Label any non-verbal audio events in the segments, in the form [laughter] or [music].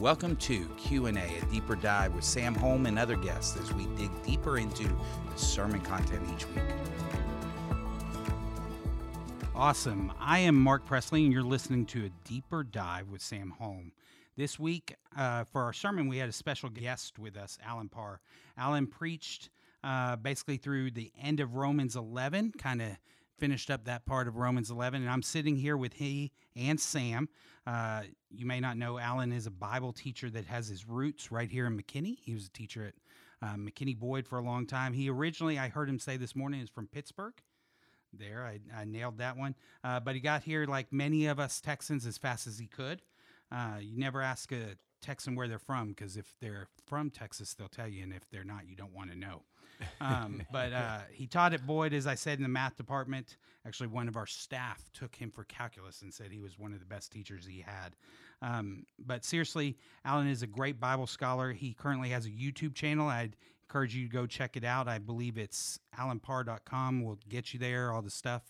Welcome to Q&A, a deeper dive with Sam Holm and other guests as we dig deeper into the sermon content each week. Awesome. I am Mark Presley, and you're listening to a deeper dive with Sam Holm. This week, uh, for our sermon, we had a special guest with us, Allen Parr. Allen preached uh, basically through the end of Romans 11, kind of finished up that part of Romans 11, and I'm sitting here with he and Sam. Uh, you may not know Allen is a Bible teacher that has his roots right here in McKinney. He was a teacher at uh, McKinney Boyd for a long time. He originally, I heard him say this morning, is from Pittsburgh. There, I, I nailed that one. Uh, but he got here, like many of us Texans, as fast as he could. Uh, you never ask a Texan where they're from because if they're from Texas, they'll tell you, and if they're not, you don't want to know. Um, [laughs] but uh, he taught at Boyd, as I said, in the math department. Actually, one of our staff took him for calculus and said he was one of the best teachers he had. Um, but seriously, Allen is a great Bible scholar. He currently has a YouTube channel. I'd encourage you to go check it out. I believe it's allenparr.com. We'll get you there, all the stuff.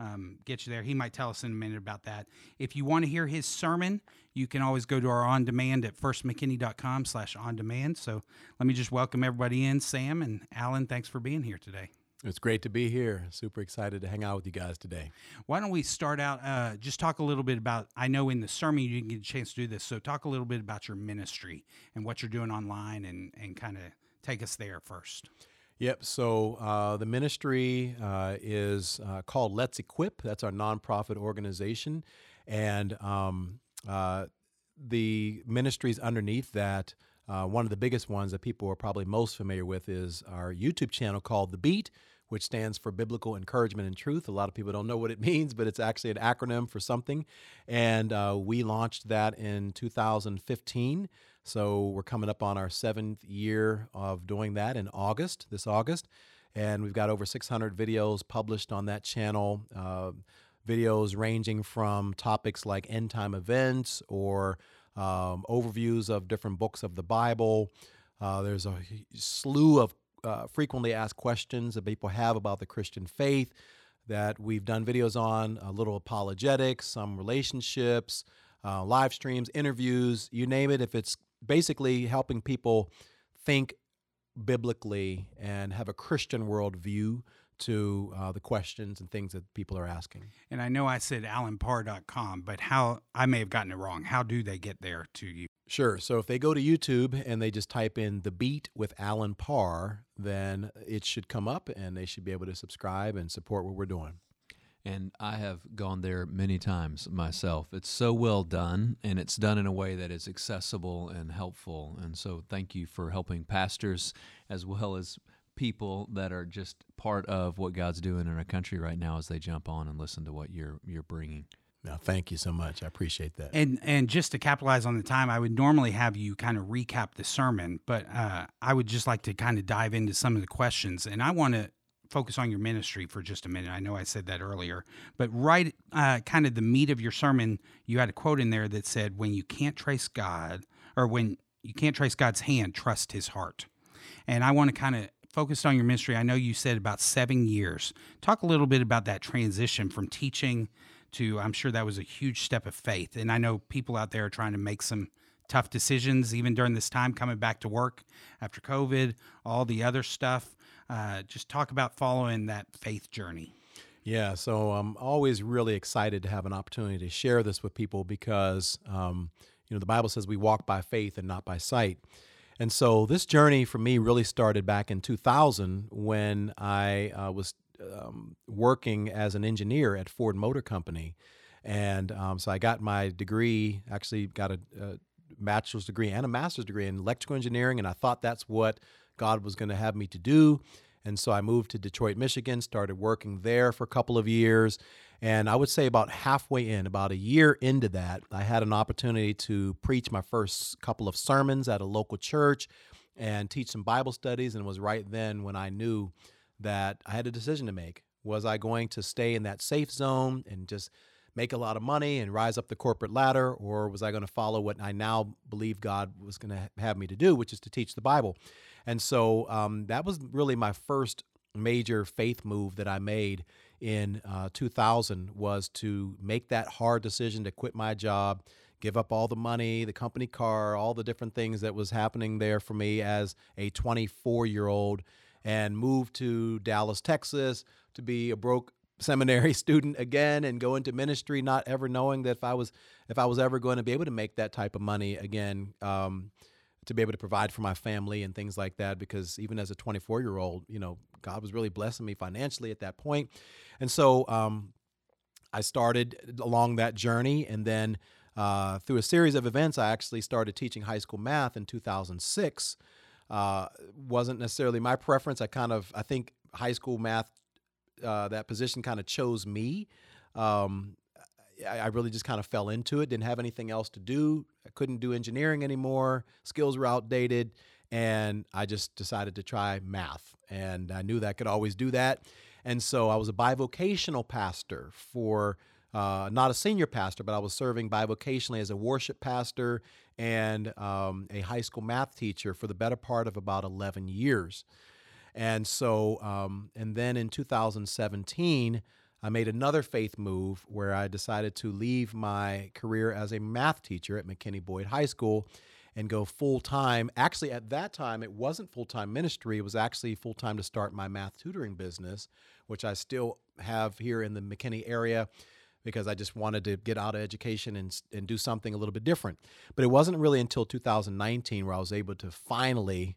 Um, get you there. He might tell us in a minute about that. If you want to hear his sermon, you can always go to our on demand at firstmckinney.com slash on demand. So let me just welcome everybody in. Sam and Allen, thanks for being here today. It's great to be here. Super excited to hang out with you guys today. Why don't we start out? Uh, just talk a little bit about. I know in the sermon you didn't get a chance to do this, so talk a little bit about your ministry and what you're doing online, and and kind of take us there first. Yep. So uh, the ministry uh, is uh, called Let's Equip. That's our nonprofit organization, and um, uh, the ministries underneath that. Uh, one of the biggest ones that people are probably most familiar with is our YouTube channel called The Beat, which stands for Biblical Encouragement and Truth. A lot of people don't know what it [laughs] means, but it's actually an acronym for something. And uh, we launched that in 2015. So we're coming up on our seventh year of doing that in August, this August. And we've got over 600 videos published on that channel. Uh, videos ranging from topics like end time events or um, overviews of different books of the Bible. Uh, there's a slew of uh, frequently asked questions that people have about the Christian faith that we've done videos on, a little apologetics, some relationships, uh, live streams, interviews, you name it. If it's basically helping people think biblically and have a Christian worldview to uh, the questions and things that people are asking. And I know I said allenparr.com, but how I may have gotten it wrong. How do they get there to you? Sure. So if they go to YouTube and they just type in the beat with Allen Parr, then it should come up and they should be able to subscribe and support what we're doing. And I have gone there many times myself. It's so well done, and it's done in a way that is accessible and helpful. And so, thank you for helping pastors as well as people that are just part of what God's doing in our country right now as they jump on and listen to what you're you're bringing. Now, thank you so much. I appreciate that. And and just to capitalize on the time, I would normally have you kind of recap the sermon, but uh, I would just like to kind of dive into some of the questions, and I want to focus on your ministry for just a minute. I know I said that earlier, but right, uh, kind of the meat of your sermon, you had a quote in there that said, "When you can't trace God, or when you can't trace God's hand, trust His heart." And I want to kind of focus on your ministry. I know you said about seven years. Talk a little bit about that transition from teaching to, I'm sure that was a huge step of faith. And I know people out there are trying to make some tough decisions, even during this time coming back to work after COVID, all the other stuff. Uh, just talk about following that faith journey. Yeah, so I'm always really excited to have an opportunity to share this with people because, um, you know, the Bible says we walk by faith and not by sight. And so this journey for me really started back in 2000 when I uh, was um, working as an engineer at Ford Motor Company. And um, so I got my degree, actually got a, a, bachelor's degree and a master's degree in electrical engineering. And I thought that's what God was going to have me to do. And so I moved to Detroit, Michigan, started working there for a couple of years. And I would say about halfway in, about a year into that, I had an opportunity to preach my first couple of sermons at a local church and teach some Bible studies. And it was right then when I knew that I had a decision to make. Was I going to stay in that safe zone and just make a lot of money and rise up the corporate ladder, or was I going to follow what I now believe God was going to have me to do, which is to teach the Bible? And so um, that was really my first major faith move that I made in uh, 2000 was to make that hard decision to quit my job, give up all the money, the company car, all the different things that was happening there for me as a 24 year old, and move to Dallas, Texas to be a broke seminary [laughs] student again and go into ministry, not ever knowing that if I was if I was ever going to be able to make that type of money again. Um, to be able to provide for my family and things like that because even as a 24 year old you know god was really blessing me financially at that point and so um, i started along that journey and then uh, through a series of events i actually started teaching high school math in 2006 uh, wasn't necessarily my preference i kind of i think high school math uh, that position kind of chose me um, I, I really just kind of fell into it. Didn't have anything else to do. I couldn't do engineering anymore. Skills were outdated, and I just decided to try math. And I knew that I could always do that. And so I was a bivocational pastor for. Uh, not a senior pastor, but I was serving bivocationally as a worship pastor and um, a high school math teacher for the better part of about 11 years. And so, um, and then in 2017, I made another faith move where I decided to leave my career as a math teacher at McKinney Boyd High School and go full time. Actually, at that time, it wasn't full time ministry. It was actually full time to start my math tutoring business, which I still have here in the McKinney area because I just wanted to get out of education and, and do something a little bit different. But it wasn't really until 2019 where I was able to finally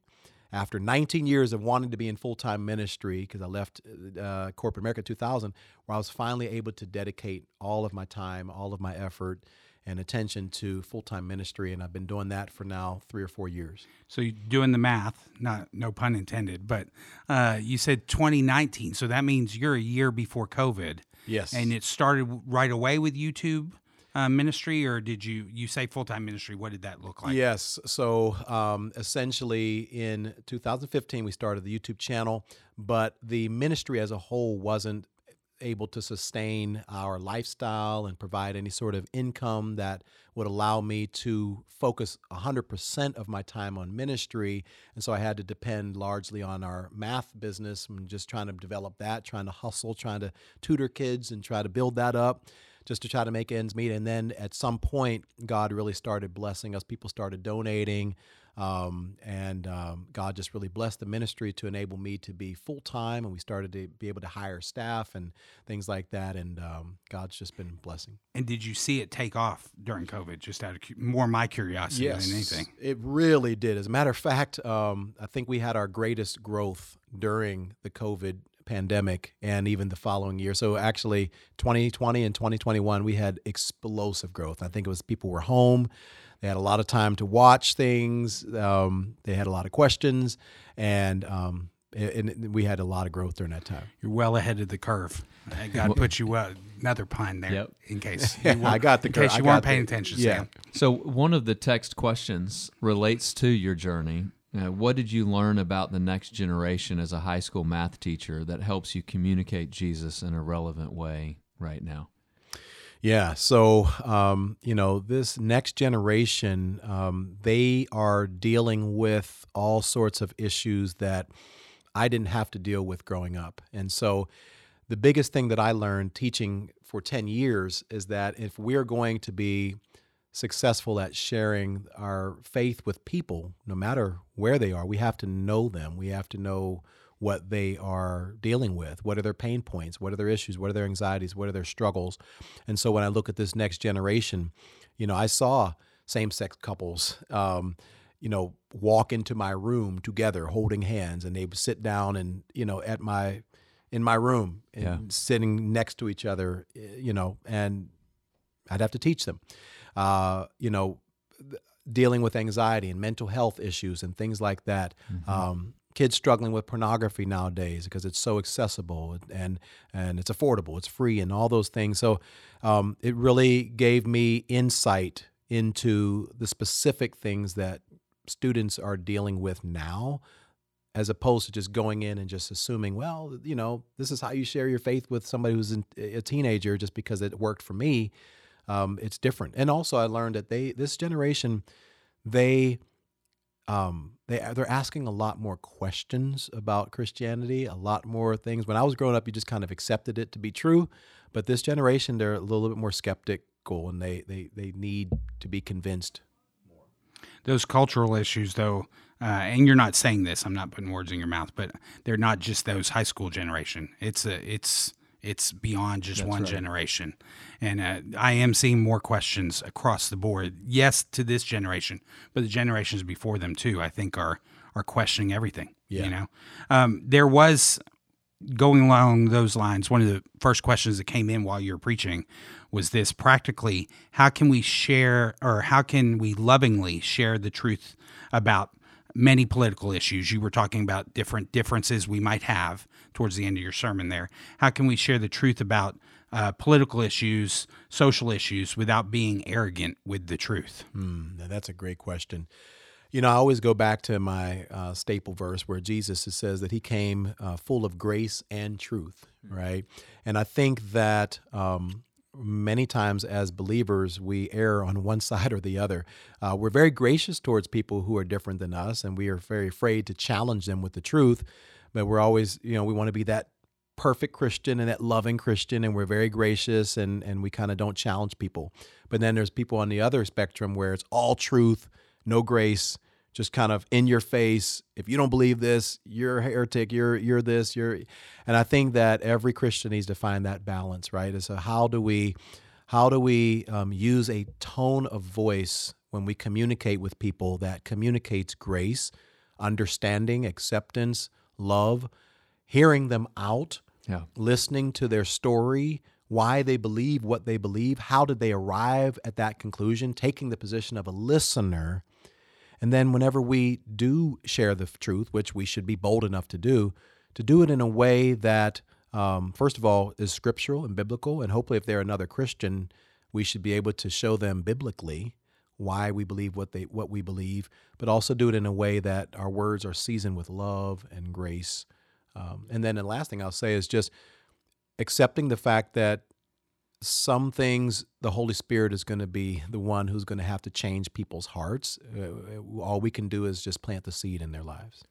after 19 years of wanting to be in full time ministry, because I left uh, corporate America 2000, where I was finally able to dedicate all of my time, all of my effort, and attention to full time ministry. And I've been doing that for now three or four years. So you're doing the math, not no pun intended, but uh, you said 2019. So that means you're a year before COVID. Yes. And it started right away with YouTube uh, ministry, or did you you say full time ministry? What did that look like? Yes. So um, essentially, in 2015, we started the YouTube channel, but the ministry as a whole wasn't able to sustain our lifestyle and provide any sort of income that would allow me to focus 100% of my time on ministry. And so I had to depend largely on our math business and just trying to develop that, trying to hustle, trying to tutor kids and try to build that up just to try to make ends meet. And then at some point, God really started blessing us. People started donating. Um, and um, God just really blessed the ministry to enable me to be full time, and we started to be able to hire staff and things like that. And um, God's just been blessing. And did you see it take off during COVID? Just out of more my curiosity yes, than anything. It really did. As a matter of fact, um, I think we had our greatest growth during the COVID pandemic and even the following year. So actually 2020 and 2021 we had explosive growth. I think it was people were home. They had a lot of time to watch things. Um, they had a lot of questions, and, um, and we had a lot of growth during that time. You're well ahead of the curve. God put you uh, another pun there Yep. in case [laughs] Yeah, I got the in case you got weren't paying the- attention. yeah. Sam. So, one of the text questions relates to your journey. Uh, what did you learn about the next generation as a high school math teacher that helps you communicate Jesus in a relevant way right now? Yeah. So, um, you know, this next generation, um, they are dealing with all sorts of issues that I didn't have to deal with growing up. And so, the biggest thing that I learned teaching for 10 years is that if we're going to be successful at sharing our faith with people, no matter where they are, we have to know them. We have to know what they are dealing with. What are their pain points? What are their issues? What are their anxieties? What are their struggles? And so when I look at this next generation, you know, I saw same sex couples, um, you know, walk into my room together holding hands and they would sit down and, you know, at my, in my room and Yeah. sitting next to each other, eh, you know, and I'd have to teach them, uh, you know, dealing with anxiety and mental health issues and things like that. Um, kids struggling with pornography nowadays because it's so accessible and and it's affordable, it's free, and all those things. So um, it really gave me insight into the specific things that students are dealing with now as opposed to just going in and just assuming, well, you know, this is how you share your faith with somebody who's a teenager just because it worked for me. Um, it's different. And also, I learned that they, this generation, they, um, they they're asking a lot more questions about Christianity, a lot more things. When I was growing up, you just kind of accepted it to be true, but this generation, they're a little bit more skeptical and they, they, they need to be convinced. Those cultural issues, though, uh, and you're not saying this, I'm not putting words in your mouth, but they're not just those high school generation. It's a, it's, it's beyond just That's one right. generation. And uh, I am seeing more questions across the board. Yes, to this generation, but the generations before them too, I think are are questioning everything. Yeah. You know, um, there was going along those lines. One of the first questions that came in while you were preaching was this: practically, how can we share, or how can we lovingly share the truth about many political issues? You were talking about different differences we might have towards the end of your sermon there. How can we share the truth about uh, political issues, social issues, without being arrogant with the truth? Hmm, now that's a great question. You know, I always go back to my uh, staple verse where Jesus says that he came uh, full of grace and truth, right? And I think that um, many times as believers, we err on one [laughs] side or the other. Uh, we're very gracious towards people who are different than us, and we are very afraid to challenge them with the truth. But we're always, you know, we want to be that perfect Christian and that loving Christian, and we're very gracious and, and we kind of don't challenge people. But then there's people on the other spectrum where it's all truth, no grace, just kind of in your face. If you don't believe this, you're a heretic, you're you're this, you're and I think that every Christian needs to find that balance, right? So how do we how do we um, use a tone of voice when we communicate with people that communicates grace, understanding, acceptance, love, hearing them out, Yeah. listening to their story, why they believe what they believe, how did they arrive at that conclusion, taking the position of a listener. And then, whenever we do share the truth, which we should be bold enough to do, to do it in a way that, um, first of all, is scriptural and biblical. And hopefully, if they're another Christian, we should be able to show them biblically why we believe what they what we believe, but also do it in a way that our words are seasoned with love and grace. Um, and then the last thing I'll say is just accepting the fact that some things the Holy Spirit is going to be the one who's going to have to change people's hearts. Uh, all we can do is just plant the seed in their lives.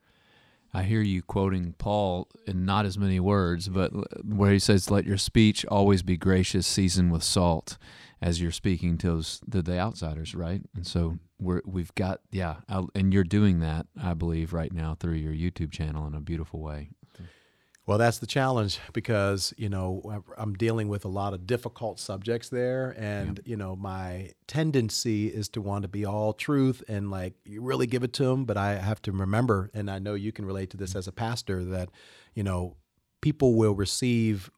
I hear you quoting Paul in not as many words, but where he says, "Let your speech always be gracious, seasoned with salt," as you're speaking to those to the outsiders, right? And so we're we've got yeah, I, and you're doing that, I believe, right now through your YouTube channel in a beautiful way. Well, that's the challenge because, you know, I'm dealing with a lot of difficult subjects there. And, you know, my tendency is to want to be all truth and like you really give it to them. But I have to remember, and I know you can relate to this as a pastor, that, you know, people will receive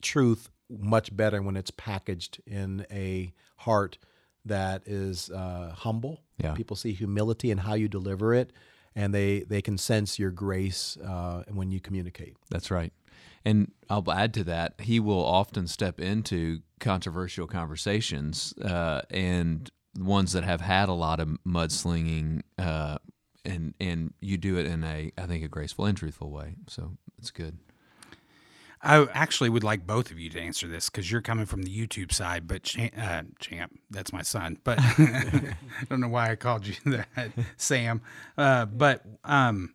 truth much better when it's packaged in a heart that is uh, humble. Yeah. People see humility in how you deliver it. And they, they can sense your grace uh, when you communicate. That's right. And I'll add to that, he will often step into controversial conversations uh, and ones that have had a lot of mudslinging, uh, and and you do it in a, I think, a graceful and truthful way. So it's good. I actually would like both of you to answer this because you're coming from the YouTube side, but Champ, uh, Champ that's my son. But [laughs] I don't know why I called you [laughs] that, Sam. Uh, but um,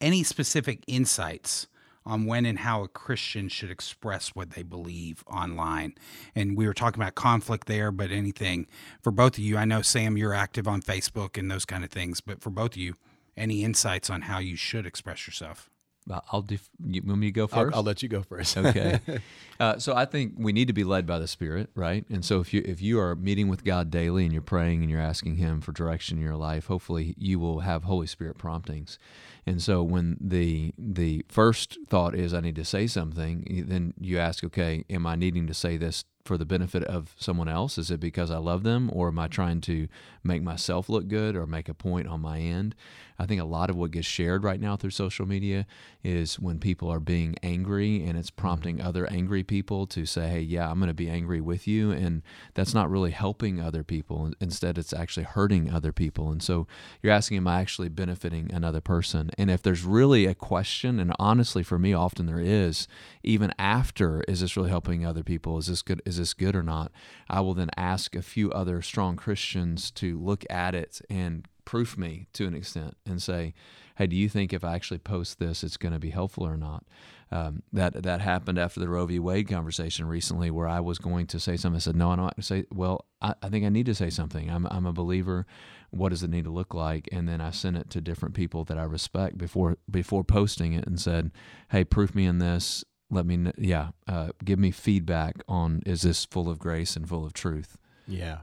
any specific insights on when and how a Christian should express what they believe online? And we were talking about conflict there, but anything for both of you. I know, Sam, you're active on Facebook and those kind of things, but for both of you, any insights on how you should express yourself? I'll- def- you want me to go first? I'll let you go first. okay. [laughs] Uh, so I think we need to be led by the Spirit, right? And so if you if you are meeting with God daily and you're praying and you're asking Him for direction in your life, hopefully you will have Holy Spirit promptings. And so when the the first thought is I need to say something, then you ask, okay, am I needing to say this for the benefit of someone else? Is it because I love them, or am I trying to make myself look good or make a point on my end? I think a lot of what gets shared right now through social media is when people are being angry and it's mm-hmm. prompting other angry people to say, hey, yeah, I'm going to be angry with you. And that's not really helping other people. Instead, it's actually hurting other people. And so you're asking, am I actually benefiting another person? And if there's really a question, and honestly, for me, often there is, even after, is this really helping other people? Is this good? Is this good or not? I will then ask a few other strong Christians to look at it and proof me to an extent and say, hey, do you think if I actually post this, it's going to be helpful or not? Um, that that happened after the Roe v. Wade conversation recently, where I was going to say something. I said, "No, I'm not going to say." Well, I, I, think I need to say something. I'm I'm a believer. What does it need to look like? And then I sent it to different people that I respect before before posting it, and said, "Hey, proof me in this. Let me, yeah, uh, give me feedback on is this full of grace and full of truth." Yeah.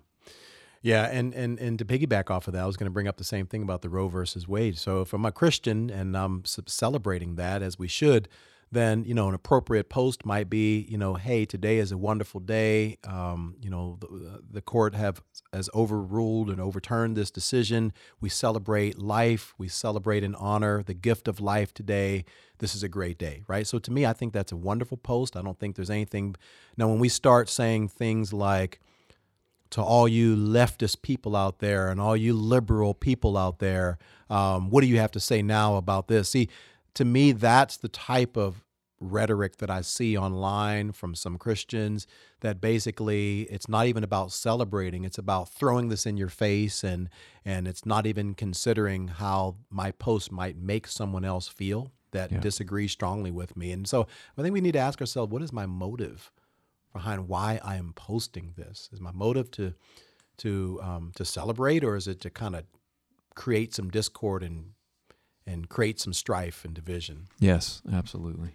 Yeah, and, and and to piggyback off of that, I was going to bring up the same thing about the Roe versus Wade. So if I'm a Christian and I'm celebrating that as we should, then you know an appropriate post might be you know hey today is a wonderful day. Um, you know the, the court have has overruled and overturned this decision. We celebrate life. We celebrate and honor the gift of life today. This is a great day right? So to me i think that's a wonderful post. I don't think there's anything now when we start saying things like to all you leftist people out there and all you liberal people out there um, what do you have to say now about this? See to me, that's the type of rhetoric that I see online from some Christians that basically it's not even about celebrating it's about throwing this in your face and and it's not even considering how my post might make someone else feel that yeah. disagrees strongly with me and so I think we need to ask ourselves what is my motive behind why I am posting this is my motive to to um, to celebrate or is it to kind of create some discord and and create some strife and division. Yes, absolutely.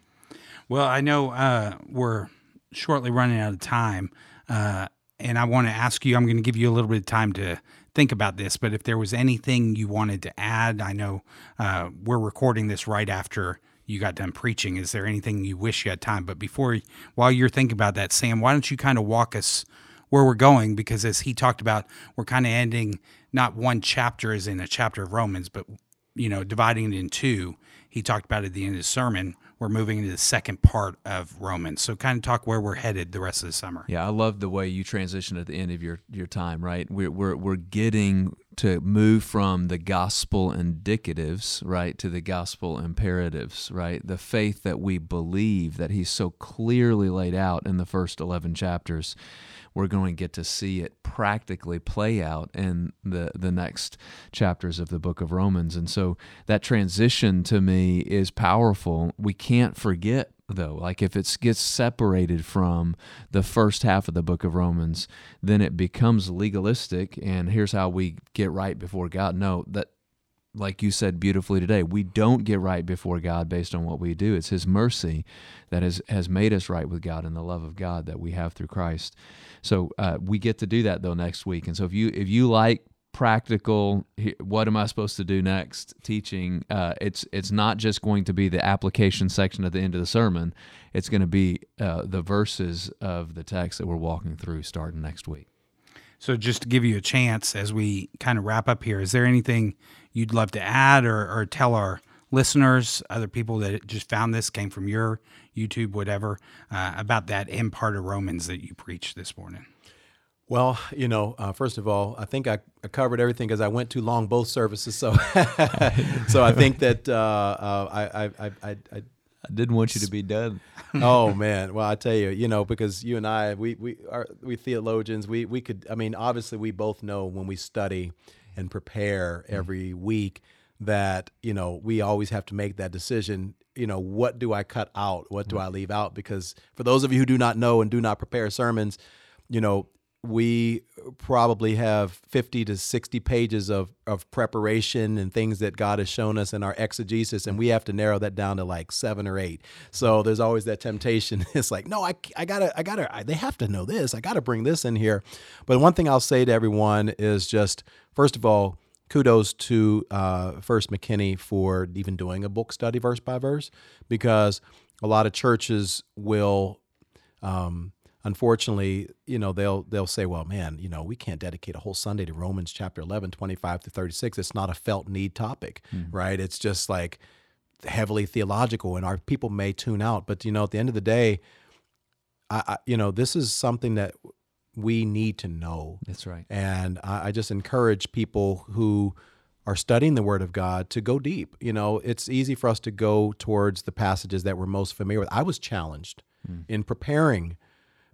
Well, I know uh, we're shortly running out of time, uh, and I want to ask you. I'm going to give you a little bit of time to think about this, but if there was anything you wanted to add, I know uh, we're recording this right after you got done preaching. Is there anything you wish you had time? But before, while you're thinking about that, Sam, why don't you kind of walk us where we're going? Because as he talked about, we're kind of ending not one chapter as in a chapter of Romans, but you know, dividing it in two, he talked about at the end of the sermon. We're moving into the second part of Romans. So, kind of talk where we're headed the rest of the summer. Yeah, I love the way you transition at the end of your, your time, right? We're, we're, we're getting to move from the gospel indicatives, right, to the gospel imperatives, right? The faith that we believe that he's so clearly laid out in the first 11 chapters we're going to get to see it practically play out in the the next chapters of the book of Romans. And so that transition to me is powerful. We can't forget though like if it gets separated from the first half of the book of romans then it becomes legalistic and here's how we get right before god no that like you said beautifully today, we don't get right before God based on what we do. It's His mercy that has, has made us right with God and the love of God that we have through Christ. So uh, we get to do that though next week. And so if you if you like practical, what am I supposed to do next? Teaching. Uh, it's it's not just going to be the application section at the end of the sermon. It's going to be uh, the verses of the text that we're walking through starting next week. So just to give you a chance as we kind of wrap up here, is there anything you'd love to add or, or tell our listeners, other people that just found this, came from your YouTube, whatever, uh, about that end part of Romans that you preached this morning? Well, you know, uh, first of all, I think I, I covered everything because I went too long both services. So, [laughs] so I think that uh, uh, I, I, I, I I didn't want you to be done. [laughs] oh [laughs] man, well I tell you, you know, because you and I, we we are we theologians. We we could. I mean, obviously, we both know when we study and prepare mm. every week that you know we always have to make that decision you know what do i cut out what do mm. i leave out because for those of you who do not know and do not prepare sermons you know we probably have 50 to 60 pages of, of preparation and things that God has shown us in our exegesis, and we have to narrow that down to like seven or eight. So there's always that temptation. [laughs] It's like, no, I, I gotta, I gotta, I, they have to know this. I gotta bring this in here. But one thing I'll say to everyone is just, first of all, kudos to uh, First McKinney for even doing a book study verse by verse, because a lot of churches will. Um, unfortunately, you know, they'll they'll say, well, man, you know, we can't dedicate a whole Sunday to Romans chapter 11, 25 to 36. It's not a felt need topic, mm. right? It's just like heavily theological and our people may tune out, but you know, at the end of the day, I, I you know, this is something that we need to know. That's right. And I, I just encourage people who are studying the Word of God to go deep. You know, it's easy for us to go towards the passages that we're most familiar with. I was challenged mm. in preparing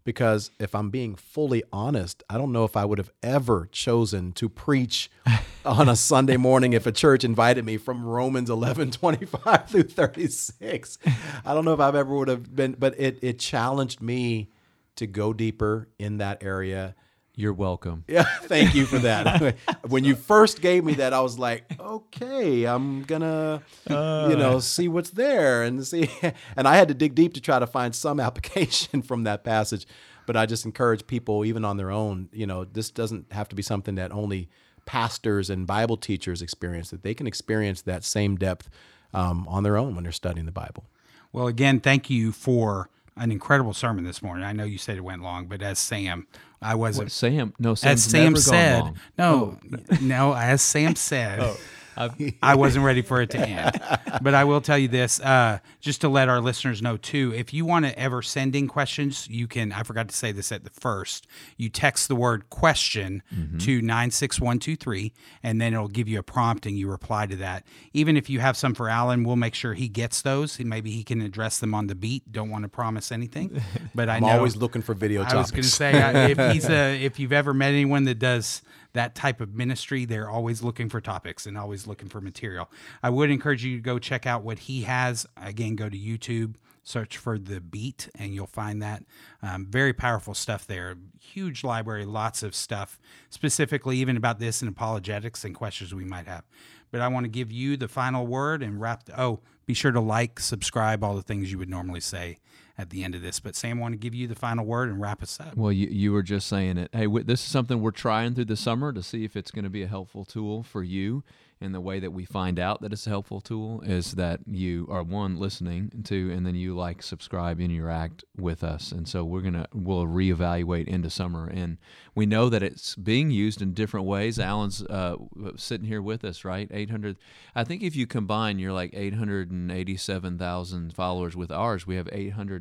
because if I'm being fully honest, I don't know if I would have ever chosen to preach [laughs] on a Sunday morning if a church invited me from Romans 11, 25 [laughs] through 36. I don't know if I've ever would have been, but it, it challenged me to go deeper in that area. You're welcome. Yeah, [laughs] thank you for that. [laughs] when you first gave me that, I was like, okay, I'm gonna, uh, you know, see what's there and see. [laughs] And I had to dig deep to try to find some application from that passage. But I just encourage people, even on their own, you know, this doesn't have to be something that only pastors and Bible teachers experience. That they can experience that same depth um, on their own when they're studying the Bible. Well, again, thank you for an incredible sermon this morning. I know you said it went long, but as Sam, I wasn't. What, Sam, no, Sam's as Sam said, no, oh. [laughs] no, as Sam said. oh. [laughs] I wasn't ready for it to end. But I will tell you this, uh, just to let our listeners know too. If you want to ever send in questions, you can. I forgot to say this at the first. You text the word question mm-hmm. to nine six one two three, and then it'll give you a prompt, and you reply to that. Even if you have some for Allen, we'll make sure he gets those. Maybe he can address them on the beat. Don't want to promise anything, [laughs] but I I'm know, always looking for video. I was going to say if he's a, [laughs] if you've ever met anyone that does that type of ministry, they're always looking for topics and always looking for material. I would encourage you to go check out what he has. Again, go to YouTube, search for The Beat, and you'll find that. Um, very powerful stuff there. Huge library, lots of stuff, specifically even about this and apologetics and questions we might have. But I want to give you the final word and wrap. The, oh, be sure to like, subscribe, all the things you would normally say at the end of this. But Sam, I want to give you the final word and wrap us up. Well, you, you were just saying it. Hey, this is something we're trying through the summer to see if it's going to be a helpful tool for you and the way that we find out that it's a helpful tool is that you are one listening to and then you like subscribe and interact with us and so we're gonna we'll reevaluate into summer and we know that it's being used in different ways allen's uh, sitting here with us right 800 i think if you combine you're like 887000 followers with ours we have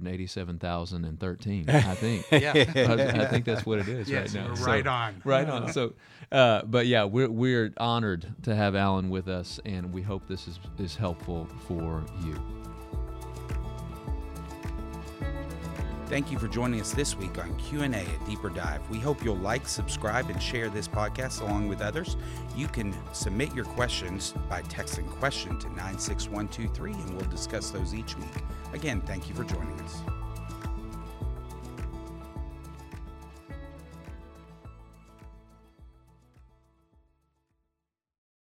887013 [laughs] i think. Yeah. I, I, think that's what it is yes, right now. right so, on. right on. So uh, but yeah we're, we're honored to have allen Allen with us, and we hope this is, is helpful for you. Thank you for joining us this week on Q&A at Deeper Dive. We hope you'll like, subscribe, and share this podcast along with others. You can submit your questions by texting question to 96123, and we'll discuss those each week. Again, thank you for joining us.